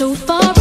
too far